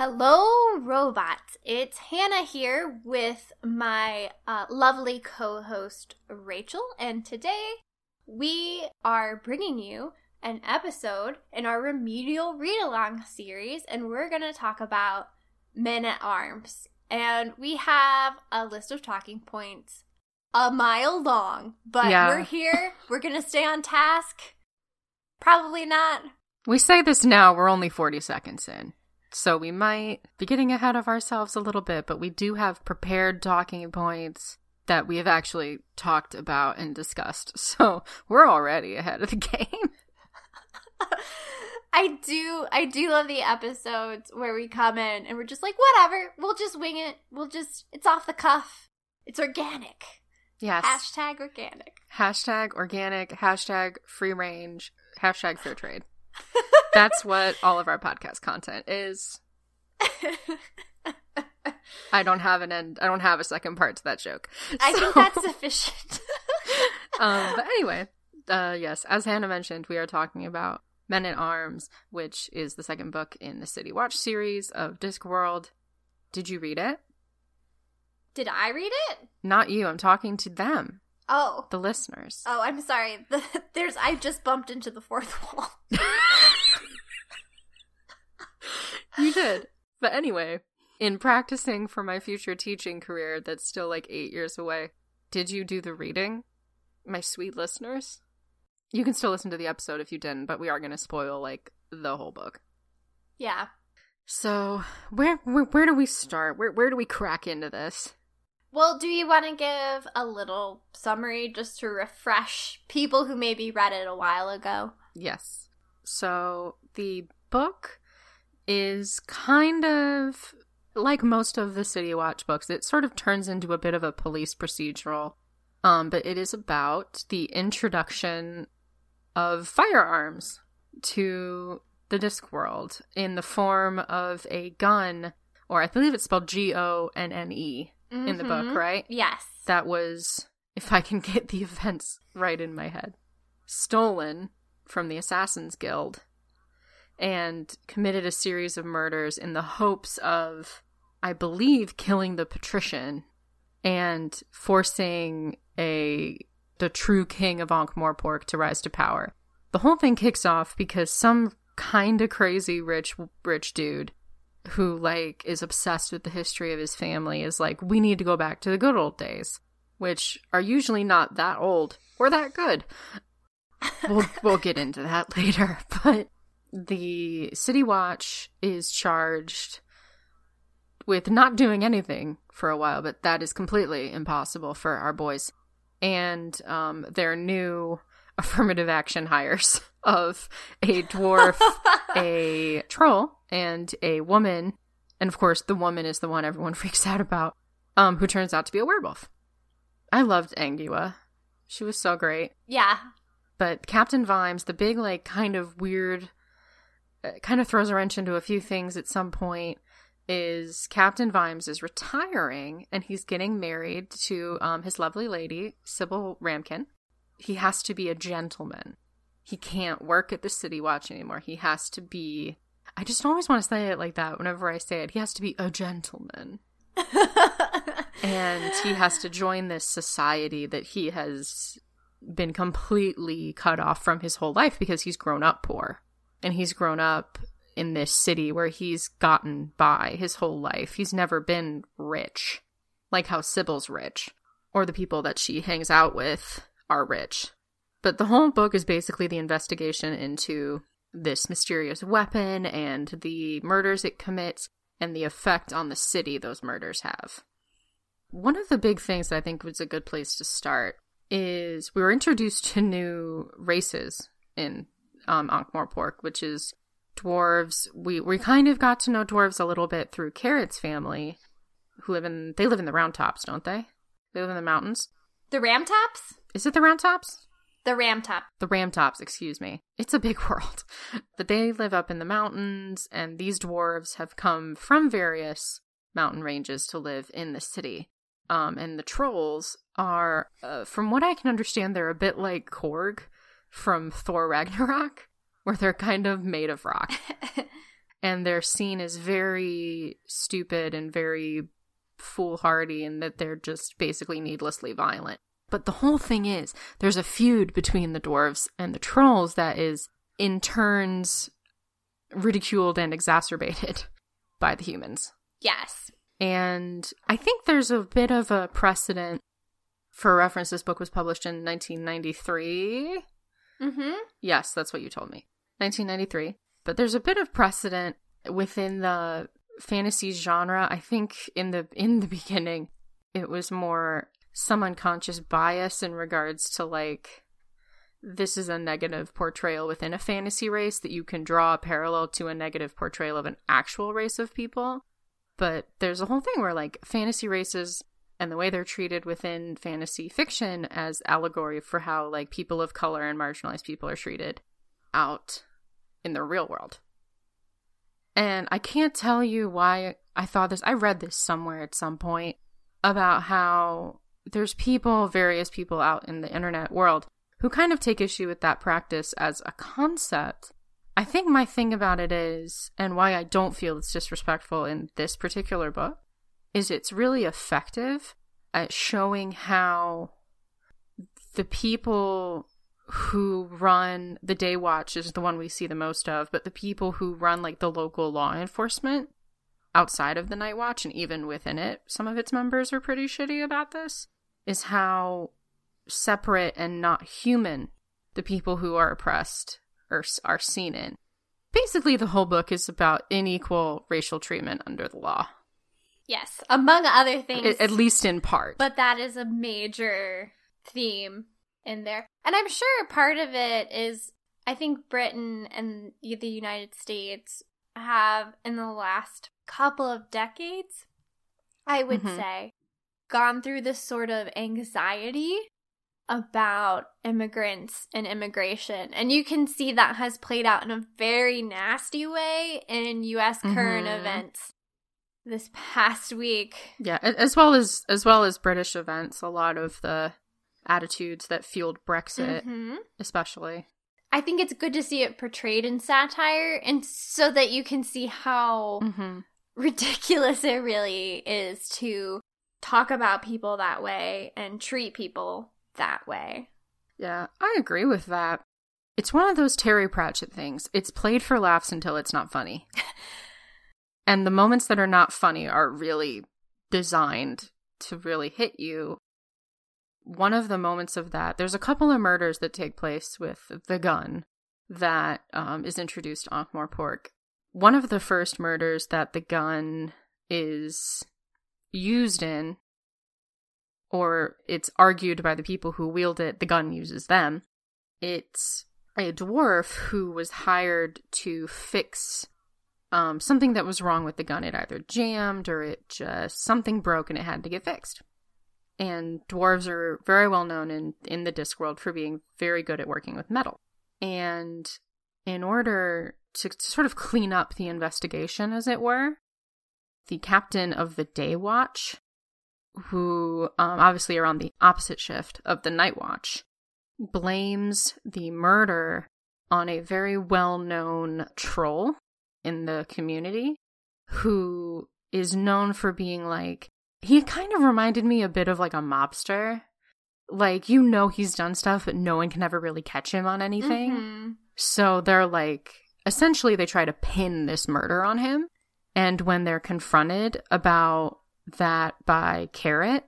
Hello, robots. It's Hannah here with my uh, lovely co host, Rachel, and today we are bringing you an episode in our remedial read along series, and we're going to talk about men at arms. And we have a list of talking points a mile long, but Yeah. we're here. we're going to stay on task. Probably not. We say this now, we're only 40 seconds in. So we might be getting ahead of ourselves a little bit, but we do have prepared talking points that we have actually talked about and discussed. So we're already ahead of the game. I do I do love the episodes where we come in and we're just like whatever, we'll just wing it. We'll just it's off the cuff. It's organic. Yes. Hashtag organic. hashtag organic, hashtag free range, hashtag fair trade. That's what all of our podcast content is. I don't have an end. I don't have a second part to that joke. I So- think that's sufficient. um, but anyway, uh, yes, as Hannah mentioned, we are talking about Men at Arms, which is the second book in the City Watch series of Discworld. Did you read it? Did I read it? Not you. I'm talking to them, Oh. the listeners. Oh, I'm sorry. The, there's I just bumped into the fourth wall. You did. But anyway, in practicing for my future teaching career that's still like eight years away, did you do the reading, my sweet listeners? You can still listen to the episode if you didn't, but we are going to spoil like the whole book. Yeah. So, where, where where do we start? Where where do we crack into this? Well, do you want to give a little summary just to refresh people who maybe read it a while ago? Yes. So, the book is kind of like most of the City Watch books. It sort of turns into a bit of a police procedural. Um, but it is about the introduction of firearms to the disc world in the form of a gun, or I believe it's spelled G O N N E in the book, Mhm. right? Yes. that was, if I can get the events right in my head, stolen from the Assassin's Guild and committed a series of murders in the hopes of, I believe, killing the patrician and forcing a the true king of Ankh-Morpork to rise to power. The whole thing kicks off because some kind of crazy rich rich dude who like is obsessed with the history of his family is like we need to go back to the good old days which are usually not that old or that good we'll we'll get into that later but the city watch is charged with not doing anything for a while but that is completely impossible for our boys and um their new affirmative action hires of a dwarf a troll and a woman, and of course the woman is the one everyone freaks out about, um, who turns out to be a werewolf. I loved Angua. She was so great. Yeah. But Captain Vimes, the big, like, kind of weird, kind of throws a wrench into a few things at some point, is Captain Vimes is retiring and he's getting married to um, his lovely lady, Sybil Ramkin. He has to be a gentleman. He can't work at the City Watch anymore. He has to be. I just always want to say it like that whenever I say it. He has to be a gentleman and he has to join this society that he has been completely cut off from his whole life because he's grown up poor and he's grown up in this city where he's gotten by his whole life. He's never been rich, like how Sybil's rich, or the people that she hangs out with are rich. But the whole book is basically the investigation into this mysterious weapon and the murders it commits and the effect on the city those murders have. One of the big things that I think was a good place to start is we were introduced to new races in um, Ankh-Morpork, which is dwarves. We we kind of got to know dwarves a little bit through Carrot's family, who live in they live in the Round Tops, don't they? They live in the mountains. the Ram Tops? Is it the Round Tops? The Ram Top. the Ram Tops, excuse me. It's a big world. But they live up in the mountains, and these dwarves have come from various mountain ranges to live in the city. Um, and the trolls are, uh, from what I can understand, they're a bit like Korg from Thor Ragnarok, where they're kind of made of rock. and their scene is very stupid and very foolhardy and that they're just basically needlessly violent. But the whole thing is there's a feud between the dwarves and the trolls that is in turns ridiculed and exacerbated by the humans. Yes. And I think there's a bit of a precedent for reference. This book was published in 1993. Mm-hmm. Yes, that's what you told me. 1993. But there's a bit of precedent within the fantasy genre. I think in the in the beginning it was more some unconscious bias in regards to like this is a negative portrayal within a fantasy race that you can draw a parallel to a negative portrayal of an actual race of people. But there's a whole thing where like fantasy races and the way they're treated within fantasy fiction as allegory for how like people of color and marginalized people are treated out in the real world. And I can't tell you why I thought this. I read this somewhere at some point about how there's people, various people out in the internet world who kind of take issue with that practice as a concept. I think my thing about it is, and why I don't feel it's disrespectful in this particular book, is it's really effective at showing how the people who run the day watch is the one we see the most of, but the people who run like the local law enforcement outside of the night watch and even within it, some of its members are pretty shitty about this, is how separate and not human the people who are oppressed are, are seen in. Basically, the whole book is about unequal racial treatment under the law. Yes, among other things. At, least in part. But that is a major theme in there. And I'm sure part of it is I think Britain and the United States have, in the last couple of decades, I would mm-hmm. say, gone through this sort of anxiety about immigrants and immigration. And you can see that has played out in a very nasty way in US current mm-hmm. events this past week. Yeah, as well as as well as British events, a lot of the attitudes that fueled Brexit, mm-hmm. especially. I think it's good to see it portrayed in satire and so that you can see how mm-hmm. ridiculous it really is to talk about people that way and treat people that way. Yeah, I agree with that. It's one of those Terry Pratchett things. It's played for laughs until it's not funny. and the moments that are not funny are really designed to really hit you one of the moments of that, there's a couple of murders that take place with the gun that um, is introduced on Ankh-Morpork. One of the first murders that the gun is used in, or it's argued by the people who wield it, the gun uses them. It's a dwarf who was hired to fix um, something that was wrong with the gun. It either jammed or it just something broke and it had to get fixed and dwarves are very well known in in the disc world for being very good at working with metal. And in order to, sort of clean up the investigation, as it were, the captain of the Day Watch, who um, obviously are on the opposite shift of the Night Watch, blames the murder on a very well known troll in the community who is known for being like he kind of reminded me a bit of like a mobster. Like, you know, he's done stuff, but no one can ever really catch him on anything. Mm-hmm. So they're like, essentially, they try to pin this murder on him. And when they're confronted about that by Carrot,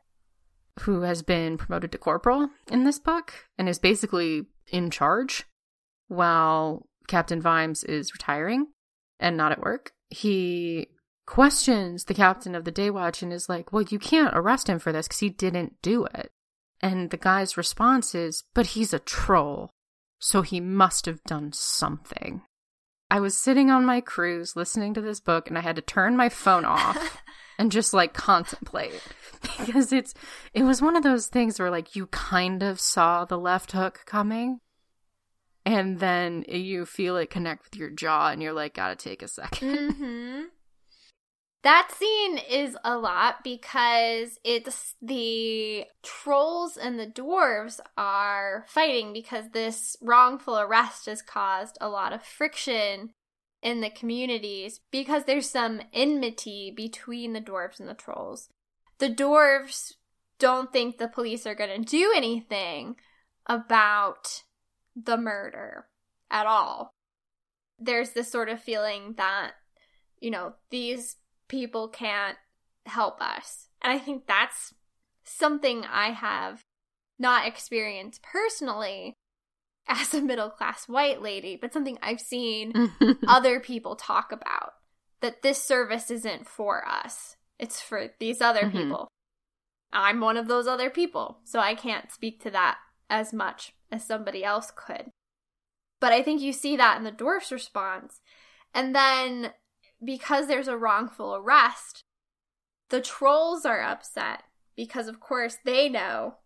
who has been promoted to corporal in this book and is basically in charge while Captain Vimes is retiring and not at work, he questions the captain of the day watch and is like, Well, you can't arrest him for this because he didn't do it. And the guy's response is, But he's a troll, so he must have done something. I was sitting on my cruise listening to this book and I had to turn my phone off and just like contemplate because it's it was one of those things where like you kind of saw the left hook coming and then you feel it connect with your jaw and you're like gotta take a 2nd mm-hmm. That scene is a lot because it's the trolls and the dwarves are fighting because this wrongful arrest has caused a lot of friction in the communities because there's some enmity between the dwarves and the trolls. The dwarves don't think the police are going to do anything about the murder at all. There's this sort of feeling that, you know, these people can't help us. And I think that's something I have not experienced personally as a middle class white lady, but something I've seen other people talk about that this service isn't for us, it's for these other mm-hmm. people. I'm one of those other people, so I can't speak to that as much as somebody else could. But I think you see that in the dwarf's response. And then because there's a wrongful arrest, the trolls are upset because, of course, they know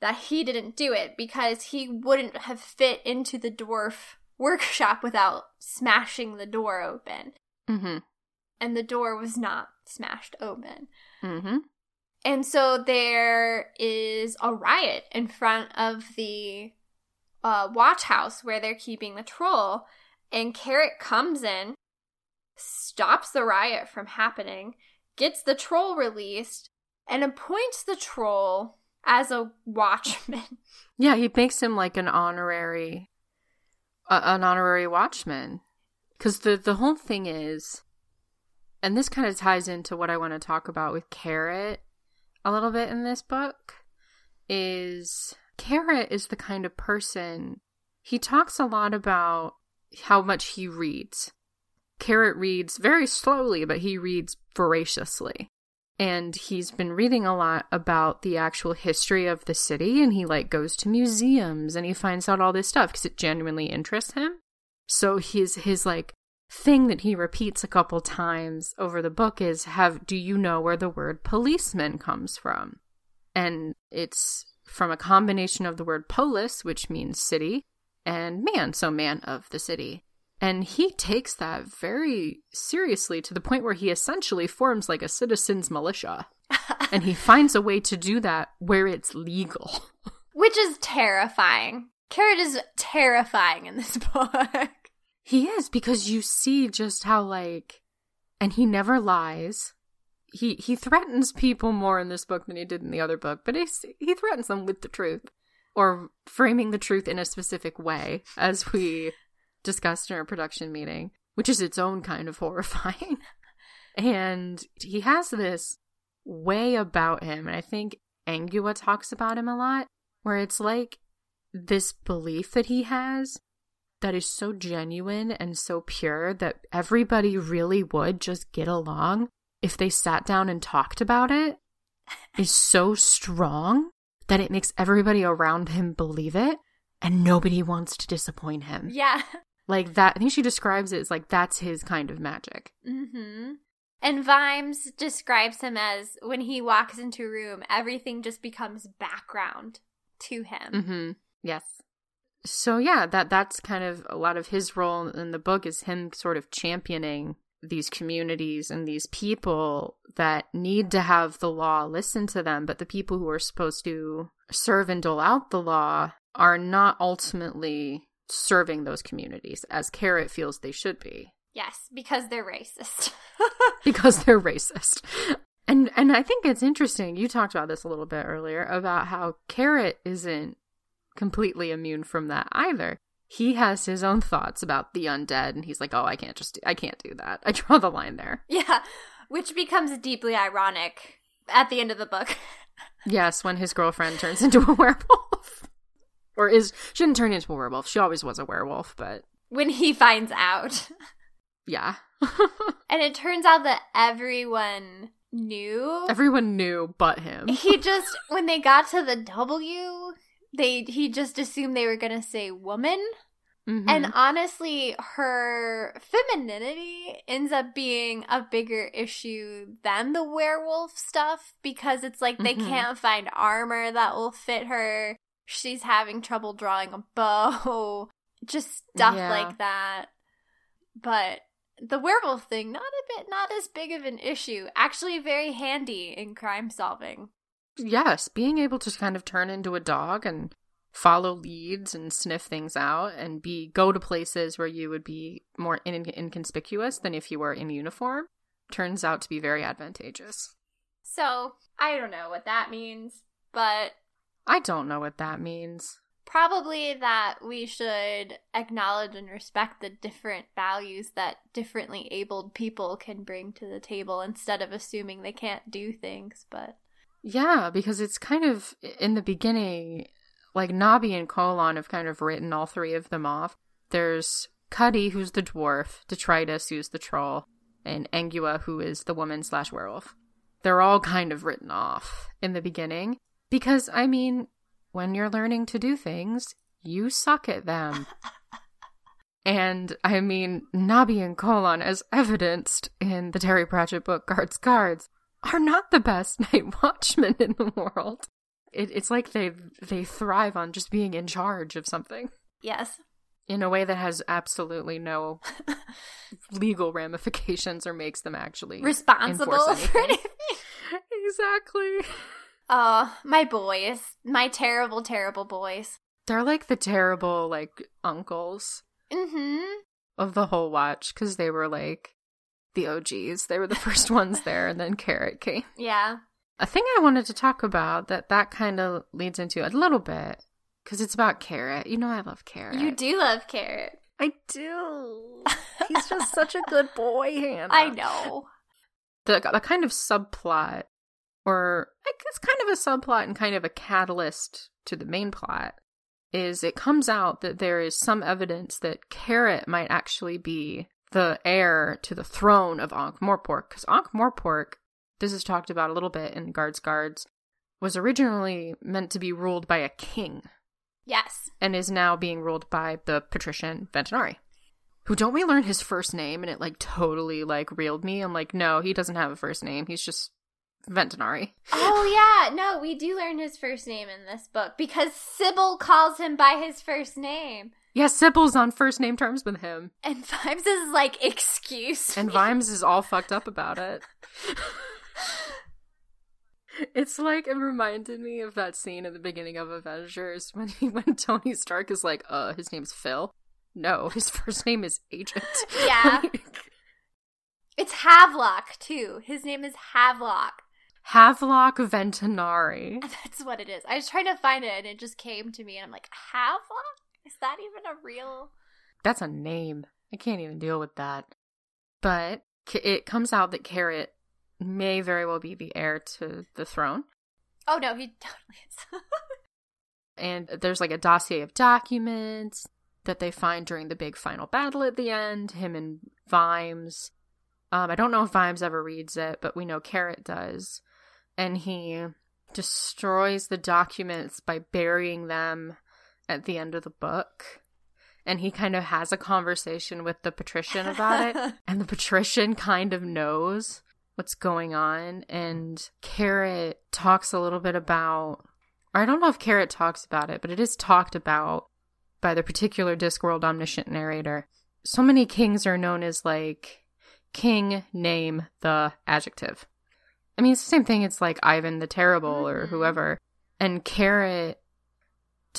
that he didn't do it because he wouldn't have fit into the dwarf workshop without smashing the door open. Mm-hmm. And the door was not smashed open. Mm-hmm. And so there is a riot in front of the uh, watch house where they're keeping the troll. And Carrot comes in, stops the riot from happening, gets the troll released, and appoints the troll as a watchman. Yeah, he makes him like an honorary, uh, an honorary watchman. Because the the whole thing is, and this kind of ties into what I want to talk about with Carrot a little bit in this book, is Carrot is the kind of person he talks a lot about how much he reads. Carrot reads very slowly, but he reads voraciously. And he's been reading a lot about the actual history of the city and he like goes to museums and he finds out all this stuff because it genuinely interests him. So his his like thing that he repeats a couple times over the book is have do you know where the word policeman comes from? And it's from a combination of the word polis which means city and man so man of the city and he takes that very seriously to the point where he essentially forms like a citizens militia. and he finds a way to do that where it's legal. Which is terrifying. Carrot is terrifying in this book. He is because you see just how like and he never lies. He he threatens people more in this book than he did in the other book, but he he threatens them with the truth or framing the truth in a specific way as we discussed in our production meeting, which is its own kind of horrifying. and he has this way about him, and I think Angua talks about him a lot, where it's like this belief that he has that is so genuine and so pure that everybody really would just get along if they sat down and talked about it is so strong that it makes everybody around him believe it and nobody wants to disappoint him. Yeah. Like that, I think she describes it as like that's his kind of magic. Mm-hmm. And Vimes describes him as when he walks into a room, everything just becomes background to him. Mm-hmm. Yes. So yeah, that that's kind of a lot of his role in the book is him sort of championing these communities and these people that need to have the law listen to them, but the people who are supposed to serve and dole out the law are not ultimately serving those communities as Carrot feels they should be. Yes, because they're racist. because they're racist. And and I think it's interesting. You talked about this a little bit earlier about how Carrot isn't completely immune from that either. He has his own thoughts about the undead and he's like, "Oh, I can't just do, I can't do that. I draw the line there." Yeah, which becomes deeply ironic at the end of the book. yes, when his girlfriend turns into a werewolf or is she didn't turn into a werewolf. She always was a werewolf, but when he finds out, yeah. and it turns out that everyone knew. Everyone knew but him. he just when they got to the W, they he just assumed they were gonna say woman. Mm-hmm. And honestly, her femininity ends up being a bigger issue than the werewolf stuff because it's like they mm-hmm. can't find armor that will fit her she's having trouble drawing a bow, just stuff yeah. like that. But the werewolf thing, not a bit, not as big of an issue. Actually, very handy in crime solving. Yes, being able to kind of turn into a dog and follow leads and sniff things out and be go to places where you would be more in- inconspicuous than if you were in uniform turns out to be very advantageous. So, I don't know what that means, but I don't know what that means. probably that we should acknowledge and respect the different values that differently abled people can bring to the table instead of assuming they can't do things, but Yeah, because it's kind of in the beginning, like Nobby and Colon have kind of written all three of them off. There's Cuddy, who's the dwarf, Detritus, who's the troll, and Angua, who is the woman slash werewolf. They're all kind of written off in the beginning because, I mean, when you're learning to do things, you suck at them. and I mean, Nobby and Colon, as evidenced in the Terry Pratchett book Guards Guards, are not the best night watchmen in the world. It, it's like they they thrive on just being in charge of something yes. in a way that has absolutely no legal ramifications or makes them actually Responsible for anything. anything. exactly. Oh, my boys. My terrible, terrible boys. They're like the terrible like uncles Mm-hmm. of the whole watch because they were like the OGs. They were the first ones there, and then Carrot came. Yeah. A thing I wanted to talk about that that kind of leads into a little bit because it's about Carrot. You know, I love Carrot. You do love Carrot. I do. He's just such a good boy, Hannah. I know. The, the kind of subplot, or I guess kind of a subplot and kind of a catalyst to the main plot, is it comes out that there is some evidence that Carrot might actually be the heir to the throne of Ankh Morpork. Because Ankh Morpork, this is talked about a little bit in Guards Guards, was originally meant to be ruled by a king Yes. and is now being ruled by the patrician Ventinari. Who don't we learn his first name and it like totally like reeled me. I'm like, no, he doesn't have a first name. He's just Ventinari. Oh yeah, no, we do learn his first name in this book because Sybil calls him by his first name. Yeah, Sybil's on first name terms with him. And Vimes is like, excuse And me. Vimes is all fucked up about it. It's like it reminded me of that scene at the beginning of Avengers when he when Tony Stark is like, uh, his name's Phil. No, his first name is Agent. Yeah. Like, It's Havelock too. His name is Havelock. Havelock Ventinari. That's what it is. I was trying to find it and it just came to me and I'm like, Havelock? Is that even a real That's a name. I can't even deal with that. But it comes out that Carrot may very well be the heir to the throne. Oh no, he totally is. And there's like a dossier of documents that they find during the big final battle at the end, him and Vimes. Um, I don't know if Vimes ever reads it, but we know Carrot does. And he destroys the documents by burying them at the end of the book. And he kind of has a conversation with the patrician about it. And the patrician kind of knows what's going on. And Carrot talks a little bit about, or I don't know if Carrot talks about it, but it is talked about by the particular Discworld omniscient narrator. So many kings are known as like king, name, the adjective. I mean, it's the same thing. It's like Ivan the Terrible or Mhm. whoever. And Carrot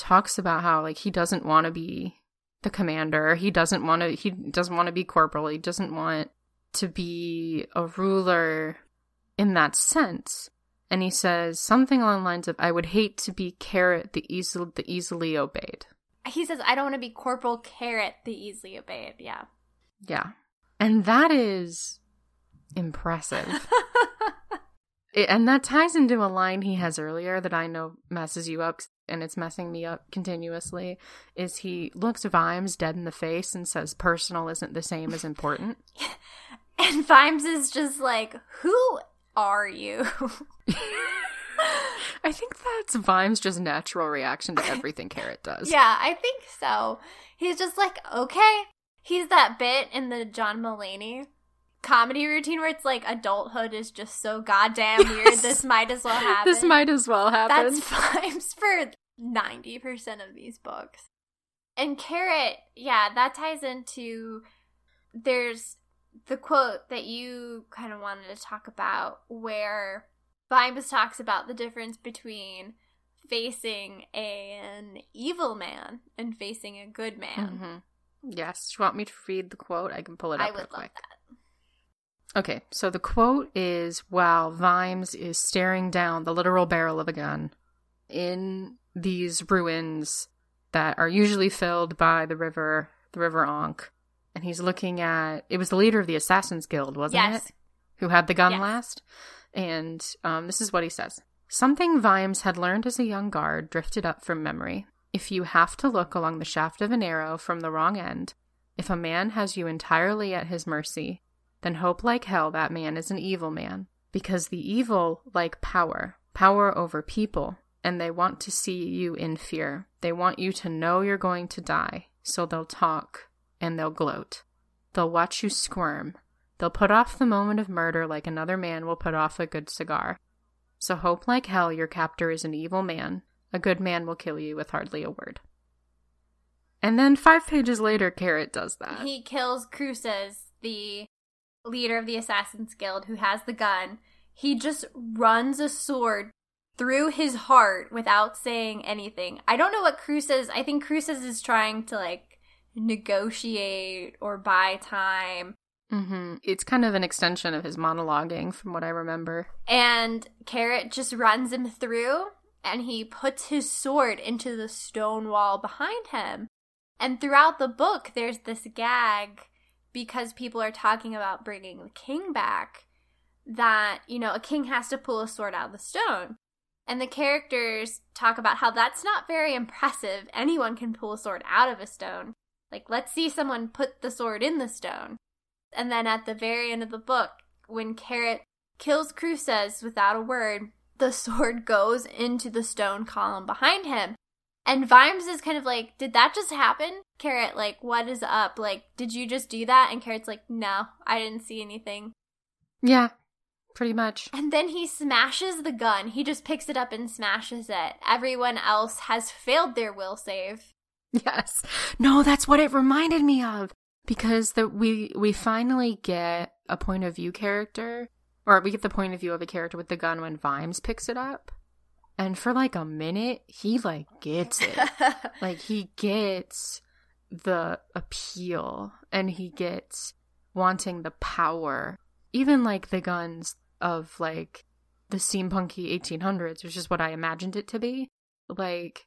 talks about how like he doesn't want to be the commander. He doesn't want to. He doesn't want to be corporal. He doesn't want to be a ruler in that sense. And he says something along the lines of, "I would hate to be Carrot, the easily the easily obeyed." he says, I don't want to be Corporal Carrot, the easily obeyed. Yeah. Yeah, and that is impressive. It, and that ties into a line he has earlier that I know messes you up, and it's messing me up continuously. Is he looks Vimes dead in the face and says, "Personal isn't the same as important." and Vimes is just like, Who are you? I think that's Vimes' just natural reaction to everything Carrot does. yeah, I think so. He's just like, Okay. He's that bit in the John Mulaney comedy routine where it's like adulthood is just so goddamn weird. This might as well happen. This might as well happen. That's vibes for 90% of these books. And Carrot, yeah, that ties into there's the quote that you kind of wanted to talk about where Vimes talks about the difference between facing an evil man and facing a good man. Mm-hmm. Yes. Do you want me to read the quote? I can pull it up I real would love quick. that. Okay, so the quote is while Vimes is staring down the literal barrel of a gun in these ruins that are usually filled by the river, the River Ankh, and he's looking at it was the leader of the Assassin's Guild, wasn't Yes. it? Who had the gun Yes. last. And um, this is what he says. Something Vimes had learned as a young guard drifted up from memory. If you have to look along the shaft of an arrow from the wrong end, if a man has you entirely at his mercy, then hope like hell that man is an evil man. Because the evil like power, power over people, and they want to see you in fear. They want you to know you're going to die, so they'll talk and they'll gloat. They'll watch you squirm. They'll put off the moment of murder like another man will put off a good cigar. So hope like hell your captor is an evil man. A good man will kill you with hardly a word. And then five pages later, Carrot does that. He kills Cruces, the leader of the Assassin's Guild who has the gun. He just runs a sword through his heart without saying anything. I don't know what Cruces, I think Cruces is trying to like negotiate or buy time. Mm-hmm. It's kind of an extension of his monologuing, from what I remember. And Carrot just runs him through and he puts his sword into the stone wall behind him. And throughout the book, there's this gag because people are talking about bringing the king back that, you know, a king has to pull a sword out of the stone. And the characters talk about how that's not very impressive. Anyone can pull a sword out of a stone. Like, let's see someone put the sword in the stone. And then at the very end of the book, when Carrot kills Cruces without a word, the sword goes into the stone column behind him. And Vimes is kind of like, Did that just happen? Carrot, like, what is up? Like, did you just do that? And Carrot's like, No, I didn't see anything. Yeah, pretty much. And then he smashes the gun. He just picks it up and smashes it. Everyone else has failed their will save. Yes. No, that's what it reminded me of. Because that we we finally get a point of view character, or we get the point of view of a character with the gun when Vimes picks it up, and for like a minute he like gets it, like he gets the appeal, and he gets wanting the power, even like the guns of like the steampunky 1800s, which is what I imagined it to be, like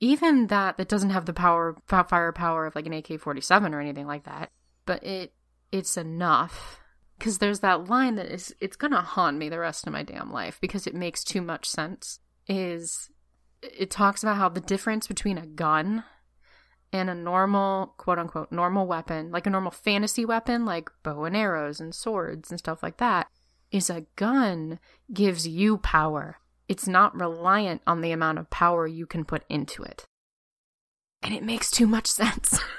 even that that doesn't have the power fi- firepower of like an AK-47 or anything like that but it it's enough. Cuz there's that line that is it's going to haunt me the rest of my damn life because it makes too much sense is it talks about how the difference between a gun and a normal quote unquote normal weapon like a normal fantasy weapon like bow and arrows and swords and stuff like that is a gun gives you power it's not reliant on the amount of power you can put into it. And it makes too much sense.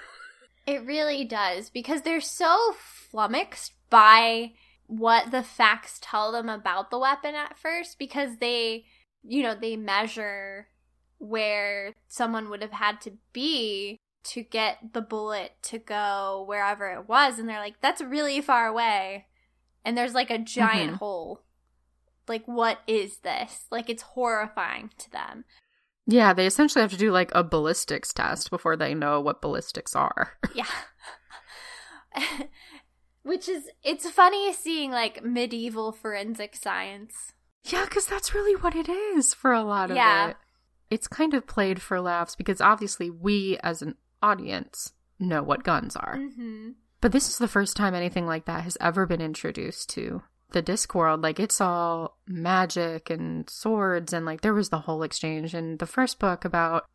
It really does because they're so flummoxed by what the facts tell them about the weapon at first because they, you know, they measure where someone would have had to be to get the bullet to go wherever it was and they're like that's really far away and there's like a giant Mhm. hole. Like what is this? Like it's horrifying to them. yeah, they essentially have to do like a ballistics test before they know what ballistics are. Yeah. Which is, it's funny seeing like medieval forensic science. Yeah, because that's really what it is for a lot of Yeah. it. It's kind of played for laughs because obviously we as an audience know what guns are. hmm But this is the first time anything like that has ever been introduced to the Discworld. Like it's all magic and swords, and like there was the whole exchange in the first book about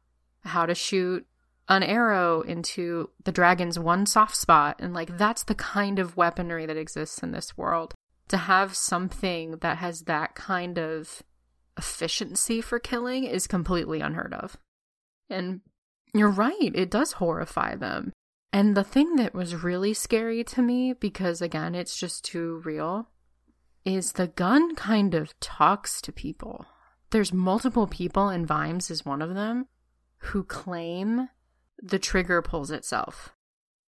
how to shoot an arrow into the dragon's one soft spot, and like that's the kind of weaponry that exists in this world. To have something that has that kind of efficiency for killing is completely unheard of. And you're right, it does horrify them. And the thing that was really scary to me, because again, it's just too real, is the gun kind of talks to people. There's multiple people, and Vimes is one of them, who claim the trigger pulls itself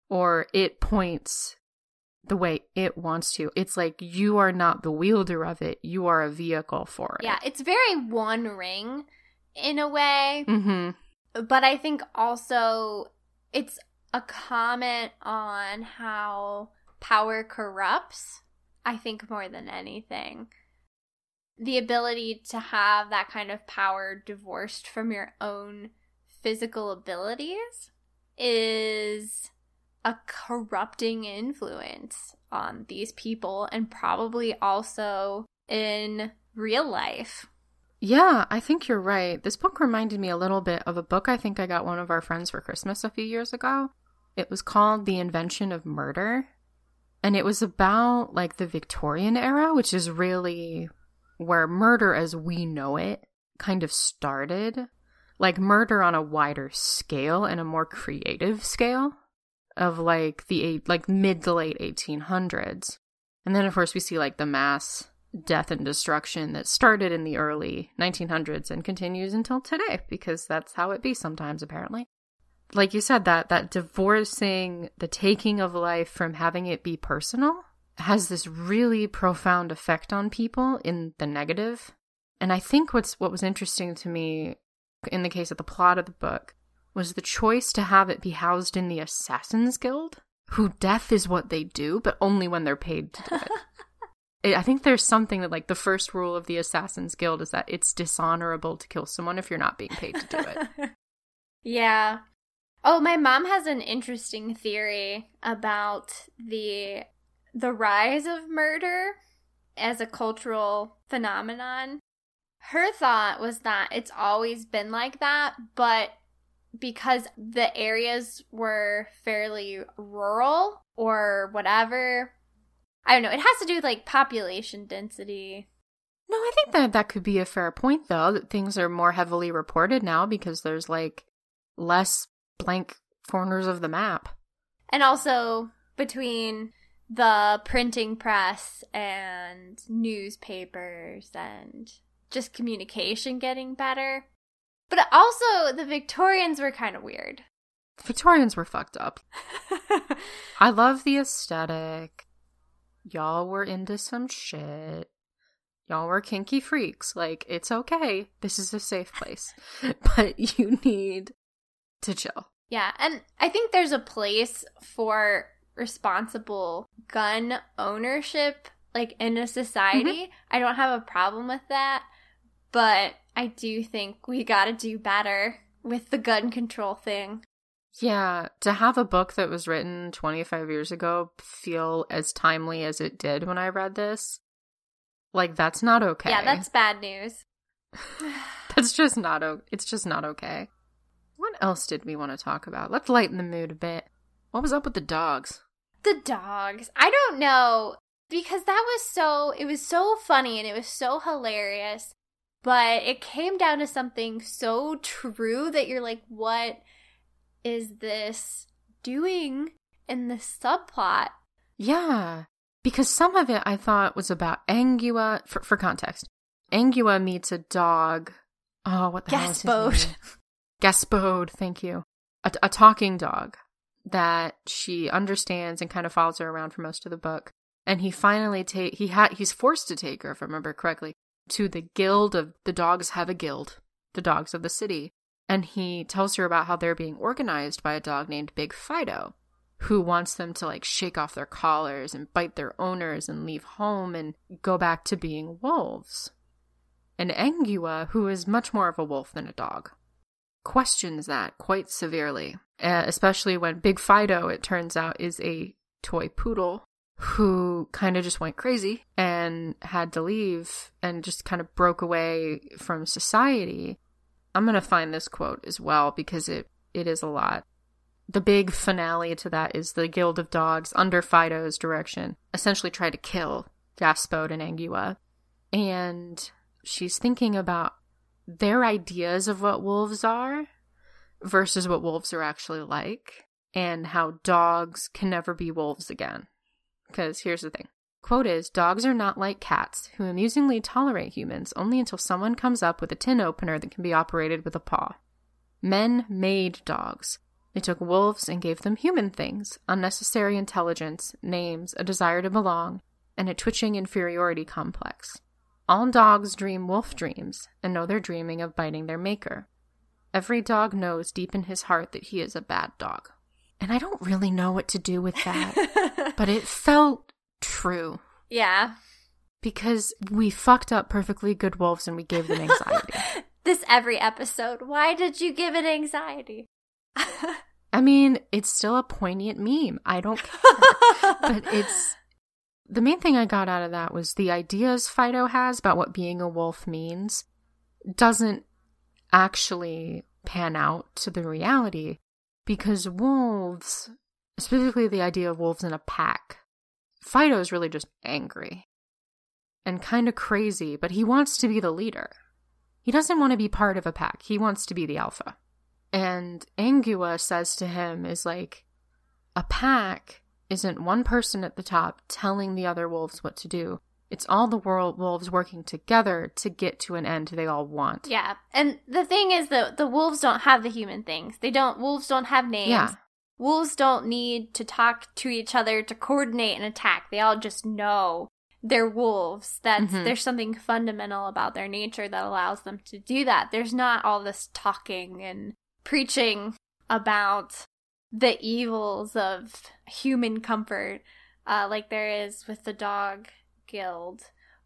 or it points the way it wants to. It's like you are not the wielder of it, you are a vehicle for it. Yeah, it's very one ring in a way. Mm-hmm. But I think also it's a comment on how power corrupts, I think, more than anything. The ability to have that kind of power divorced from your own physical abilities is a corrupting influence on these people and probably also in real life. Yeah, I think you're right. This book reminded me a little bit of a book I think I got one of our friends for Christmas a few years ago. It was called The Invention of Murder. And it was about like the Victorian era, which is really where murder as we know it kind of started. Like murder on a wider scale and a more creative scale of like the eight, like mid to late 1800s. And then of course we see like the mass death and destruction that started in the early 1900s and continues until today because that's how it be sometimes apparently like you said that that divorcing the taking of life from having it be personal has this really profound effect on people in the negative and i think what's what was interesting to me in the case of the plot of the book was the choice to have it be housed in the assassins guild who death is what they do but only when they're paid to do it I think there's something that like the first rule of the Assassin's Guild is that it's dishonorable to kill someone if you're not being paid to do it. yeah. Oh, my mom has an interesting theory about the the rise of murder as a cultural phenomenon. Her thought was that it's always been like that, but because the areas were fairly rural or whatever, I don't know. It has to do with like population density. No, I think that that could be a fair point though. That things are more heavily reported now because there's like less blank corners of the map. And also between the printing press and newspapers and just communication getting better. But also the Victorians were kind of weird. The Victorians were fucked up. I love the aesthetic y'all were into some shit. Y'all were kinky freaks. Like, it's okay. This is a safe place. but you need to chill. Yeah, and I think there's a place for responsible gun ownership like in a society. Mm-hmm. I don't have a problem with that, but I do think we got to do better with the gun control thing. Yeah, to have a book that was written 25 years ago feel as timely as it did when I read this, like that's not okay. Yeah, that's bad news. that's just not o- it's just not okay. What else did we want to talk about? Let's lighten the mood a bit. What was up with the dogs? The dogs. I don't know because that was so it was so funny and it was so hilarious, but it came down to something so true that you're like what is this doing in the subplot? Yeah, because some of it I thought was about Angua. For, for context, Angua meets a dog. Oh, what the Gaspode. hell is his name? Gaspode, thank you. A, a talking dog that she understands and kind of follows her around for most of the book. And he finally take he had he's forced to take her, if I remember correctly, to the guild of the dogs have a guild, the dogs of the city, and he tells her about how they're being organized by a dog named Big Fido, who wants them to like shake off their collars and bite their owners and leave home and go back to being wolves. And Angua, who is much more of a wolf than a dog, questions that quite severely, especially when Big Fido, it turns out, is a toy poodle who kind of just went crazy and had to leave and just kind of broke away from society I'm going to find this quote as well because it, it is a lot. The big finale to that is the Guild of Dogs, under Fido's direction, essentially try to kill Gaspode and Angua. And she's thinking about their ideas of what wolves are versus what wolves are actually like, and how dogs can never be wolves again. Because here's the thing Quote is Dogs are not like cats, who amusingly tolerate humans only until someone comes up with a tin opener that can be operated with a paw. Men made dogs. They took wolves and gave them human things unnecessary intelligence, names, a desire to belong, and a twitching inferiority complex. All dogs dream wolf dreams and know they're dreaming of biting their maker. Every dog knows deep in his heart that he is a bad dog. And I don't really know what to do with that, but it felt true yeah. because we fucked up perfectly good wolves and we gave them anxiety. This every episode. Why did you give it anxiety? I mean, it's still a poignant meme. I don't care. but it's the main thing I got out of that was the ideas Fido has about what being a wolf means doesn't actually pan out to the reality because wolves, specifically the idea of wolves in a pack, Fido is really just angry and kind of crazy, but he wants to be the leader. He doesn't want to be part of a pack. He wants to be the alpha. And Angua says to him is like a pack isn't one person at the top telling the other wolves what to do. It's all the world wolves working together to get to an end they all want. Yeah. And the thing is that the wolves don't have the human things. They don't wolves don't have names. Yeah. Wolves don't need to talk to each other to coordinate an attack. They all just know they're wolves. That's Mhm. there's something fundamental about their nature that allows them to do that. There's not all this talking and preaching about the evils of human comfort uh, like there is with the dog guild.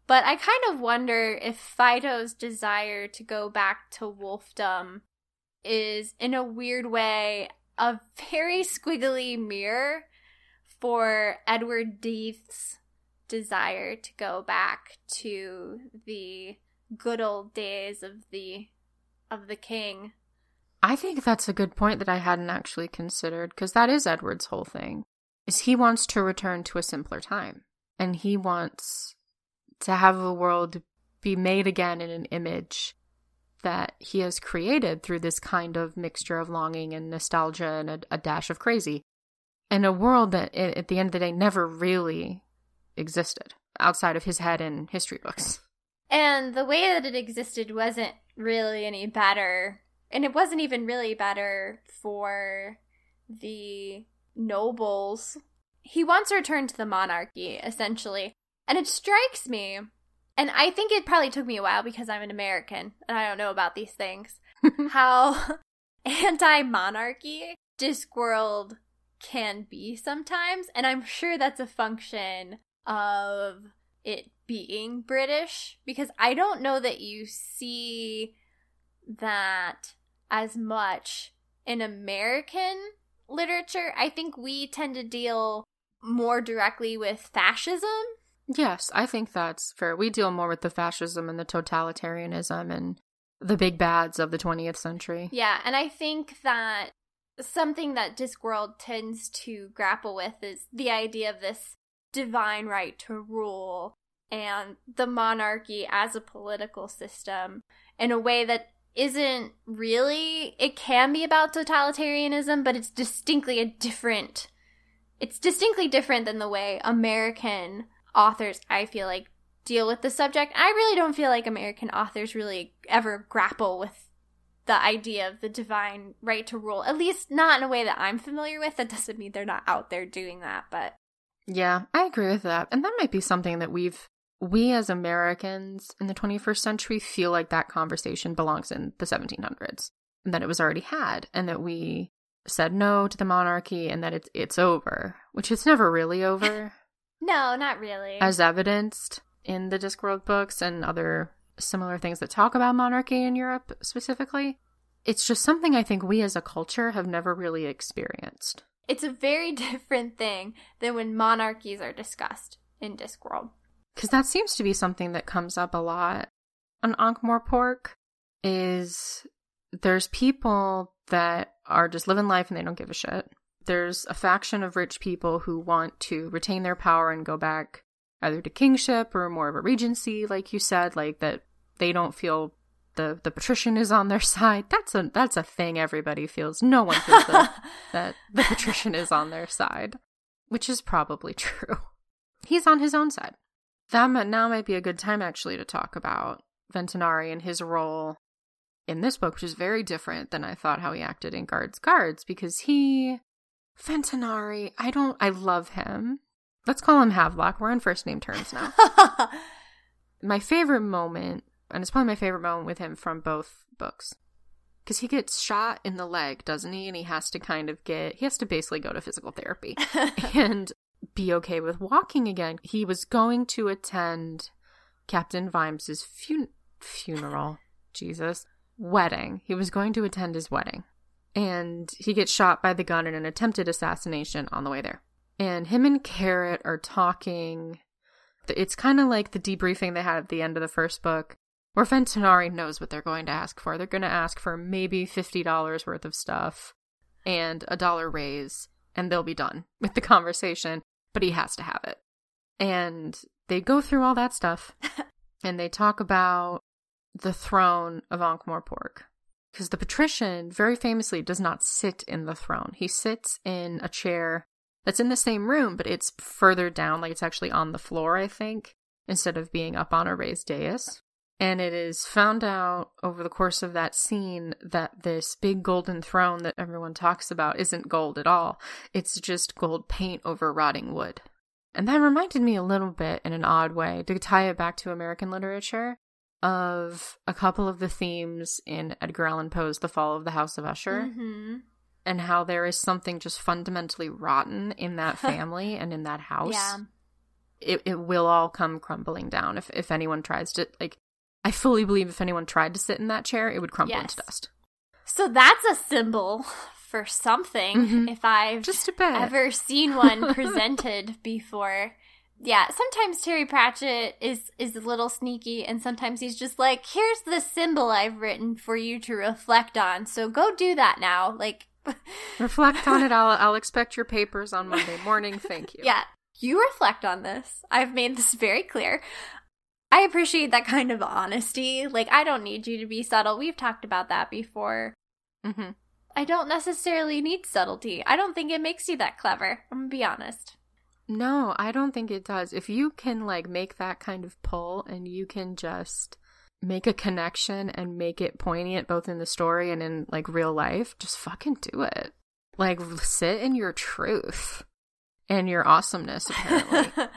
But I kind of wonder if Fido's desire to go back to wolfdom is, in a weird way, a very squiggly mirror for Edward d'Eath's desire to go back to the good old days of the of the king. I think that's a good point that I hadn't actually considered because that is Edward's whole thing. Is he wants to return to a simpler time and he wants to have the world be made again in an image that he has created through this kind of mixture of longing and nostalgia and a, a dash of crazy. And a world that at the end of the day never really existed outside of his head in history books. And the way that it existed wasn't really any better. And it wasn't even really better for the nobles. He wants to return to the monarchy, essentially. And it strikes me, and I think it probably took me a while because I'm an American and I don't know about these things, how anti monarchy Discworld can be sometimes. And I'm sure that's a function of it being British because I don't know that you see that as much in American literature. I think we tend to deal more directly with fascism. Yes, I think that's fair. We deal more with the fascism and the totalitarianism and the big bads of the 20th century. Yeah, and I think that something that Discworld tends to grapple with is the idea of this divine right to rule and the monarchy as a political system in a way that isn't really it can be about totalitarianism but it's distinctly a different it's distinctly different than the way american authors i feel like deal with the subject i really don't feel like american authors really ever grapple with the idea of the divine right to rule at least not in a way that i'm familiar with that doesn't mean they're not out there doing that but Yeah, I agree with that. And that might be something that we've, we as Americans in the 21st century feel like that conversation belongs in the 1700s and that it was already had and that we said no to the monarchy and that it's, it's over, which it's never really over. no not really as evidenced in the Discworld books and other similar things that talk about monarchy in Europe specifically. It's just something I think we as a culture have never really experienced. it's a very different thing than when monarchies are discussed in discworld Because that seems to be something that comes up a lot on Ankh-Morpork is there's people that are just living life and they don't give a shit. There's a faction of rich people who want to retain their power and go back either to kingship or more of a regency, like you said, like that they don't feel the the patrician is on their side. That's a that's a thing everybody feels. No one feels that, that the patrician is on their side, which is probably true. He's on his own side. That now might be a good time actually to talk about Vetinari and his role in this book, which is very different than I thought how he acted in Guards Guards, because he Vetinari, I don't I love him. Let's call him Havelock. We're on first name terms now. my favorite moment, and it's probably my favorite moment with him from both books, because he gets shot in the leg, doesn't he? And he has to kind of get, he has to basically go to physical therapy and be okay with walking again. He was going to attend Captain Vimes's fun- funeral, Jesus, wedding. He was going to attend his wedding. And he gets shot by the gun in an attempted assassination on the way there. And him and Carrot are talking. It's kind of like the debriefing they had at the end of the first book where Vetinari knows what they're going to ask for. They're going to ask for maybe $50 worth of stuff and a dollar raise, and they'll be done with the conversation, but he has to have it. And they go through all that stuff, and they talk about the throne of Ankh-Morpork. Because the patrician, very famously, does not sit in the throne. He sits in a chair that's in the same room, but it's further down, like it's actually on the floor, I think, instead of being up on a raised dais. And it is found out over the course of that scene that this big golden throne that everyone talks about isn't gold at all. It's just gold paint over rotting wood. And that reminded me a little bit in an odd way to tie it back to American literature of a couple of the themes in Edgar Allan Poe's The Fall of the House of Usher. Mm-hmm. And how there is something just fundamentally rotten in that family and in that house. Yeah. It, it will all come crumbling down if, if anyone tries to like I fully believe if anyone tried to sit in that chair, it would crumble Yes. into dust. So that's a symbol for something. Mhm. If I've Just ever seen one presented before. Yeah, sometimes Terry Pratchett is is a little sneaky, and sometimes he's just like, "Here's the symbol I've written for you to reflect on. So go do that now." Like, Reflect on it. I'll, I'll expect your papers on Monday morning. Thank you. yeah, you reflect on this. I've made this very clear. I appreciate that kind of honesty. Like, I don't need you to be subtle. We've talked about that before. hmm I don't necessarily need subtlety. I don't think it makes you that clever. I'm gonna be honest. No, I don't think it does. If you can like make that kind of pull and you can just make a connection and make it poignant both in the story and in like real life, just fucking do it. Like sit in your truth and your awesomeness apparently.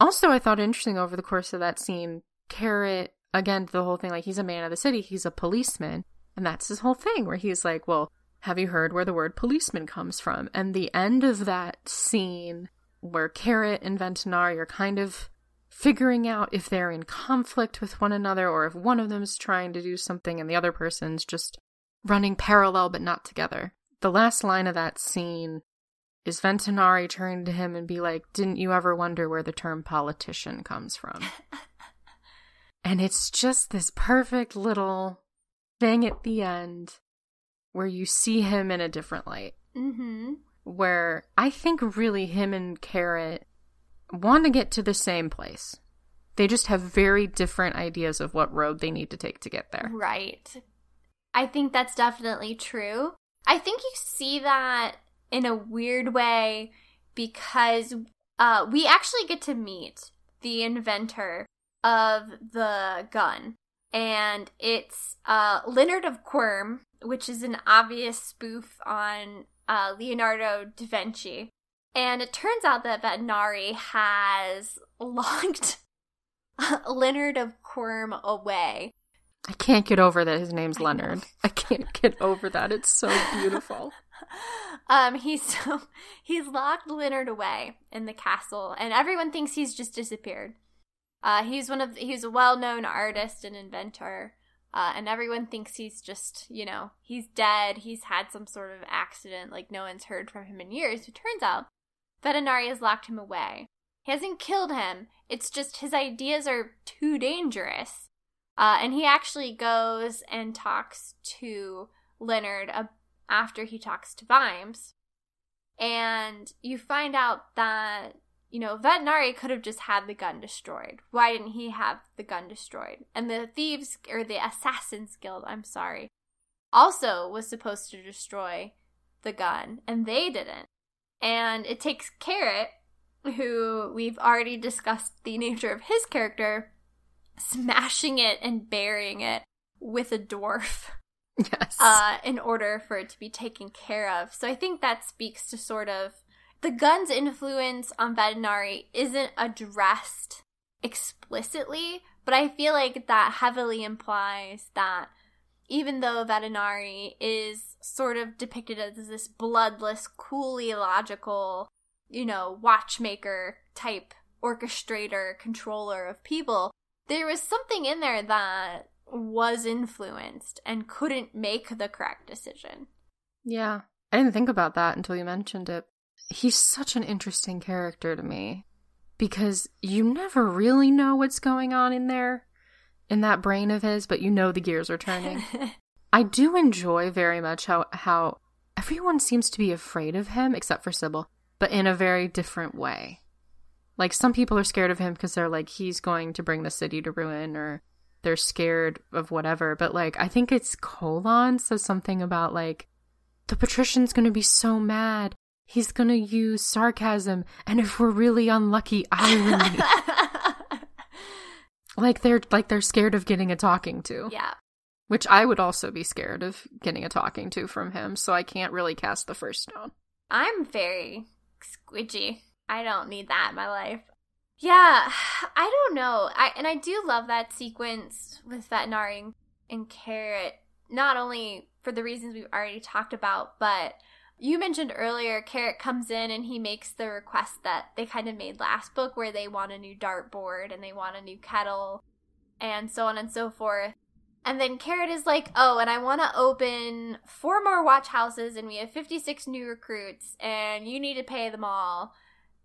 Also, I thought interesting over the course of that scene, Carrot, again, the whole thing, like he's a man of the city, he's a policeman. And that's his whole thing, where he's like, well, have you heard where the word policeman comes from? And the end of that scene, where Carrot and Vetinari are kind of figuring out if they're in conflict with one another or if one of them's trying to do something and the other person's just running parallel but not together. The last line of that scene is Vetinari turning to him and be like, Didn't you ever wonder where the term politician comes from? and it's just this perfect little thing at the end where you see him in a different light. mm-hmm. Where I think really him and Carrot want to get to the same place. They just have very different ideas of what road they need to take to get there. Right. I think that's definitely true. I think you see that in a weird way because uh, we actually get to meet the inventor of the gun. And it's uh, Leonard of Quirm, which is an obvious spoof on uh, Leonardo da Vinci. And it turns out that Vetinari has locked Leonard of Quirm away I can't get over that his name's. Leonard. I can't get over that. It's so beautiful. um, he's so he's locked Leonard away in the castle, and everyone thinks he's just disappeared. Uh, he's one of he's a well-known artist and inventor, uh, and everyone thinks he's just you know he's dead. He's had some sort of accident, like no one's heard from him in years. It turns out Vetinari has locked him away. He hasn't killed him. It's just his ideas are too dangerous. Uh, and he actually goes and talks to Leonard after he talks to Vimes. And you find out that, you know, Vetinari could have just had the gun destroyed. Why didn't he have the gun destroyed? And the Thieves, or the Assassins Guild, I'm sorry, also was supposed to destroy the gun, and they didn't. And it takes Carrot, who we've already discussed the nature of his character, smashing it and burying it with a dwarf Yes. uh, in order for it to be taken care of. So I think that speaks to sort of the gun's influence on Vetinari isn't addressed explicitly, but I feel like that heavily implies that even though Vetinari is sort of depicted as this bloodless, coolly logical, you know, watchmaker type orchestrator, controller of people, there was something in there that was influenced and couldn't make the correct decision. Yeah. I didn't think about that until you mentioned it. He's such an interesting character to me because you never really know what's going on in there in that brain of his, but you know the gears are turning. I do enjoy very much how how everyone seems to be afraid of him except for Sybil, but in a very different way. Like some people are scared of him because they're like he's going to bring the city to ruin or they're scared of whatever, but like I think it's Colon says something about like the patrician's going to be so mad. He's going to use sarcasm and if we're really unlucky, irony. like they're like they're scared of getting a talking to. Yeah. Which I would also be scared of getting a talking to from him, so I can't really cast the first stone. I'm very squidgy. I don't need that in my life. Yeah, I don't know. I and I do love that sequence with and, and Carrot, not only for the reasons we've already talked about, but you mentioned earlier Carrot comes in and he makes the request that they kind of made last book where they want a new dartboard and they want a new kettle and so on and so forth. And then Carrot is like, oh, and I want to open four more watch houses, and we have 56 new recruits, and you need to pay them all.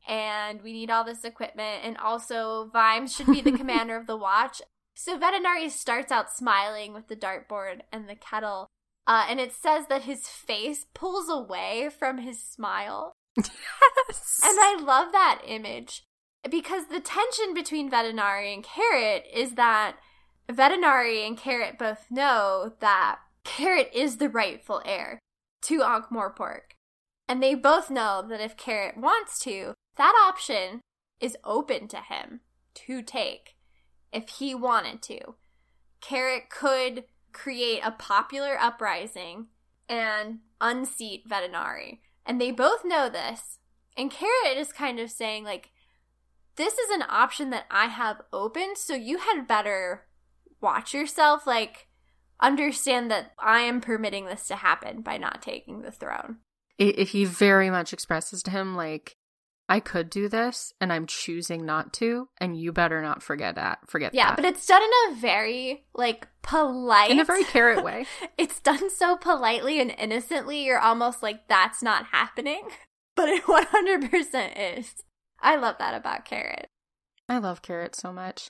And we need all this equipment. And also, Vimes should be the commander of the watch. So Vetinari starts out smiling with the dartboard and the kettle. Uh, and it says that his face pulls away from his smile. Yes. And I love that image because the tension between Vetinari and Carrot is that Vetinari and Carrot both know that Carrot is the rightful heir to Ankh Morpork. And they both know that if Carrot wants to, that option is open to him to take if he wanted to. Carrot could create a popular uprising and unseat Vetinari. And they both know this. And Carrot is kind of saying, like, this is an option that I have open, so you had better watch yourself. Like, understand that I am permitting this to happen by not taking the throne. It, he very much expresses to him like I could do this and I'm choosing not to and you better not forget that. Forget Yeah, that. but it's done in a very like polite in a very carrot way. it's done so politely and innocently you're almost like that's not happening. But it 100% is. I love that about Carrot. I love carrot so much.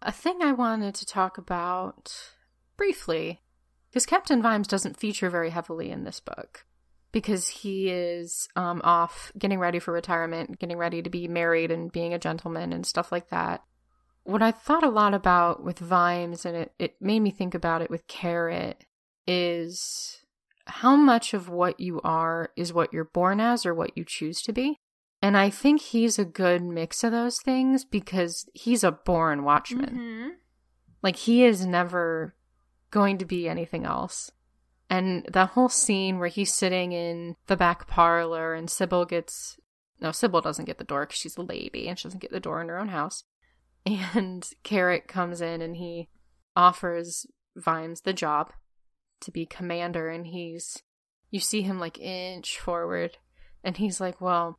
A thing I wanted to talk about briefly because Captain Vimes doesn't feature very heavily in this book because he is um, off getting ready for retirement, getting ready to be married and being a gentleman and stuff like that. What I thought a lot about with Vimes, and it, it made me think about it with Carrot, is how much of what you are is what you're born as or what you choose to be. And I think he's a good mix of those things because he's a born watchman. Mm-hmm. Like he is never going to be anything else. And that whole scene where he's sitting in the back parlor and Sybil gets no, Sybil doesn't get the door because she's a lady and she doesn't get the door in her own house. And Carrot comes in and he offers Vimes the job to be commander. And he's, you see him like inch forward and he's like, well,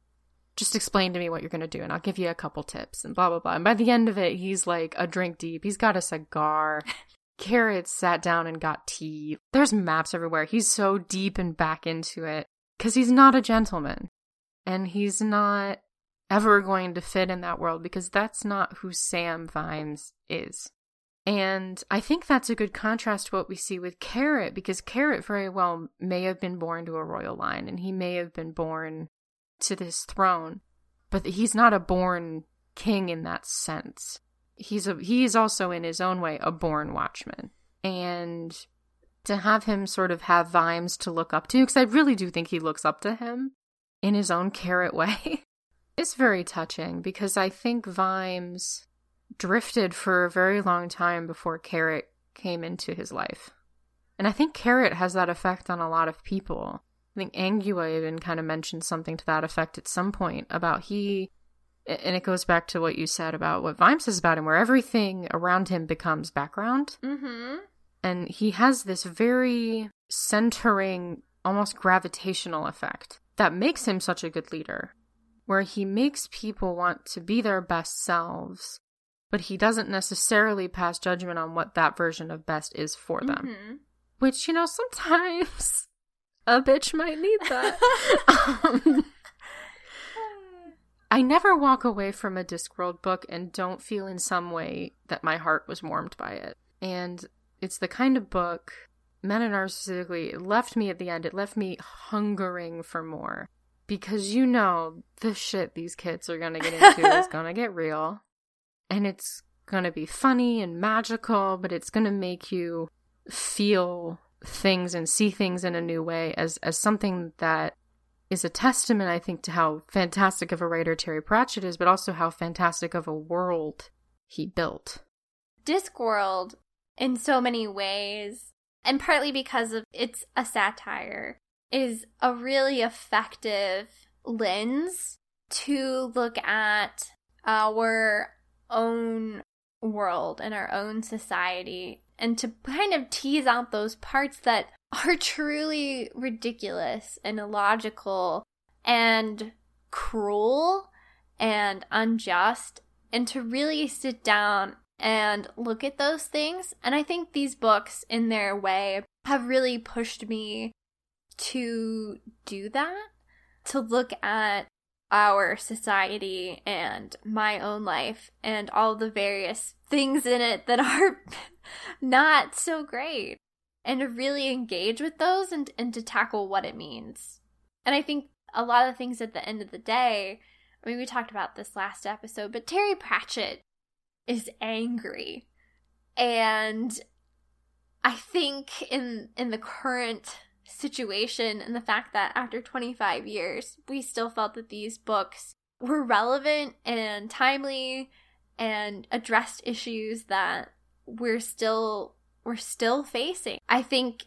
just explain to me what you're going to do and I'll give you a couple tips and blah, blah, blah. And by the end of it, he's like a drink deep. He's got a cigar. Carrot sat down and got tea. There's maps everywhere. He's so deep and back into it because he's not a gentleman and he's not ever going to fit in that world because that's not who Sam Vimes is. And I think that's a good contrast to what we see with Carrot because Carrot very well may have been born to a royal line and he may have been born to this throne, but he's not a born king in that sense. He's a he's also in his own way a born watchman. And to have him sort of have Vimes to look up to, because I really do think he looks up to him in his own carrot way. it's very touching because I think Vimes drifted for a very long time before Carrot came into his life. And I think Carrot has that effect on a lot of people. I think Angua even kind of mentioned something to that effect at some point about he and it goes back to what you said about what Vimes says about him, where everything around him becomes background. Mm-hmm. And he has this very centering, almost gravitational effect that makes him such a good leader, where he makes people want to be their best selves, but he doesn't necessarily pass judgment on what that version of best is for them. Mm-hmm. Which, you know, sometimes a bitch might need that. um, I never walk away from a Discworld book and don't feel in some way that my heart was warmed by it. And it's the kind of book, Men at Arms specifically, it left me at the end. It left me hungering for more. Because you know, the shit these kids are gonna get into is gonna get real. And it's gonna be funny and magical, but it's gonna make you feel things and see things in a new way as, as something that is a testament, I think, to how fantastic of a writer Terry Pratchett is, but also how fantastic of a world he built. Discworld, in so many ways, and partly because of it's a satire, is a really effective lens to look at our own world and our own society and to kind of tease out those parts that are truly ridiculous and illogical and cruel and unjust and to really sit down and look at those things. And I think these books, in their way, have really pushed me to do that, to look at our society and my own life and all the various things in it that are not so great and to really engage with those and, and to tackle what it means. And I think a lot of things at the end of the day, I mean, we talked about this last episode, but Terry Pratchett is angry. And I think in in the current situation and the fact that after 25 years, we still felt that these books were relevant and timely and addressed issues that we're still we're still facing. I think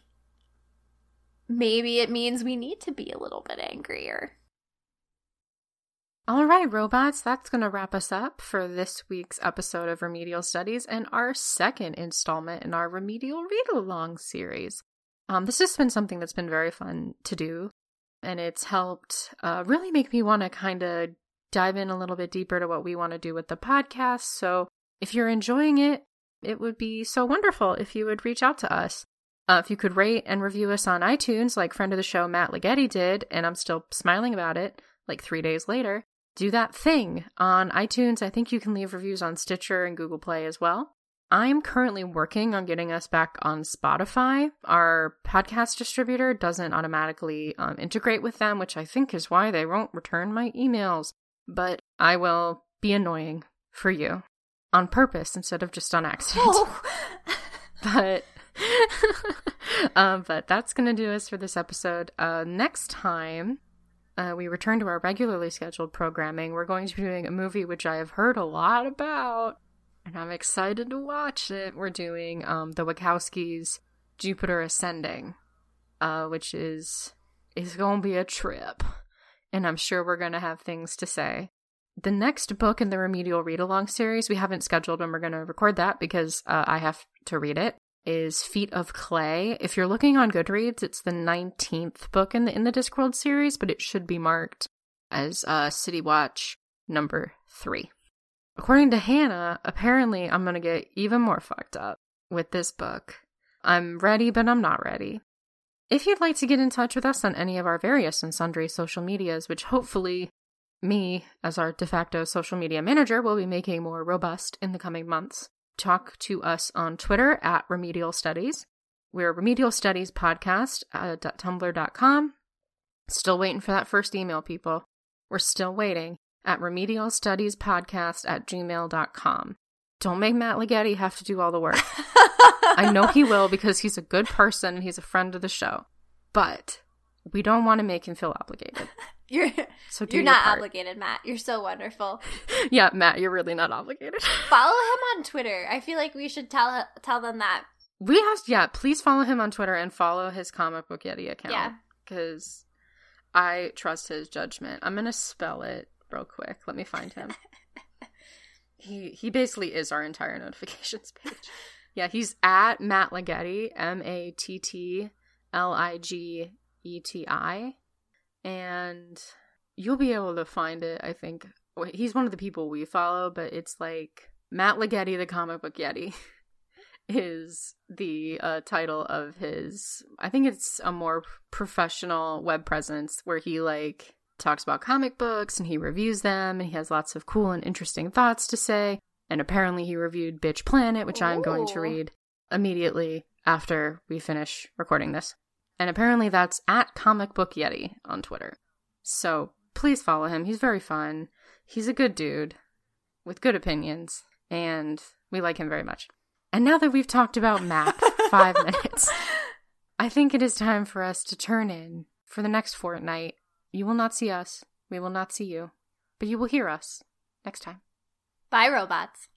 maybe it means we need to be a little bit angrier. All right, robots, that's going to wrap us up for this week's episode of Remedial Studies and our second installment in our Remedial Read Along series. Um, this has been something that's been very fun to do, and it's helped uh, really make me want to kind of dive in a little bit deeper to what we want to do with the podcast. So if you're enjoying it, it would be so wonderful if you would reach out to us. Uh, if you could rate and review us on iTunes, like friend of the show Matt Ligeti did, and I'm still smiling about it, like three days later, do that thing on iTunes. I think you can leave reviews on Stitcher and Google Play as well. I'm currently working on getting us back on Spotify. Our podcast distributor doesn't automatically um, integrate with them, which I think is why they won't return my emails. But I will be annoying for you on purpose instead of just on accident. Oh. but um, but that's gonna do us for this episode. Uh, next time uh, we return to our regularly scheduled programming, we're going to be doing a movie which I have heard a lot about, and I'm excited to watch it. We're doing um, the Wachowskis' Jupiter Ascending, uh, which is is going to be a trip, and I'm sure we're going to have things to say the next book in the remedial read along series we haven't scheduled when we're going to record that because uh, i have to read it is feet of clay. If you're looking on goodreads it's the 19th book in the in the discworld series but it should be marked as uh, city watch number three. According to hannah apparently i'm going to get even more fucked up with this book. I'm ready but i'm not ready. If you'd like to get in touch with us on any of our various and sundry social medias which hopefully me, as our de facto social media manager, will be making more robust in the coming months. Talk to us on Twitter at Remedial Studies. We're Remedial Studies Podcast uh, at tumblr.com. Still waiting for that first email, people. We're still waiting at Remedial Studies Podcast at gmail.com. Don't make Matt Ligeti have to do all the work. I know he will because he's a good person and he's a friend of the show. But we don't want to make him feel obligated. You're so you're not part. obligated, Matt. You're so wonderful. yeah, Matt, you're really not obligated. follow him on Twitter. I feel like we should tell tell them that. We have yeah. Please follow him on Twitter and follow his comic book Yeti account. Yeah, because I trust his judgment. I'm gonna spell it real quick. Let me find him. he he basically is our entire notifications page. Yeah, he's at Matt Ligeti, M A T T L I G E T I, and you'll be able to find it. I think he's one of the people we follow, but it's like Matt Ligeti, the comic book Yeti. is the uh, title of his i think it's a more professional web presence where he like talks about comic books and he reviews them and he has lots of cool and interesting thoughts to say and apparently he reviewed bitch planet which Ooh. i'm going to read immediately after we finish recording this and apparently that's at comic book yeti on twitter so please follow him he's very fun he's a good dude with good opinions and we like him very much and now that we've talked about Matt for five minutes, I think it is time for us to turn in for the next fortnight. You will not see us, we will not see you, but you will hear us next time. Bye, robots.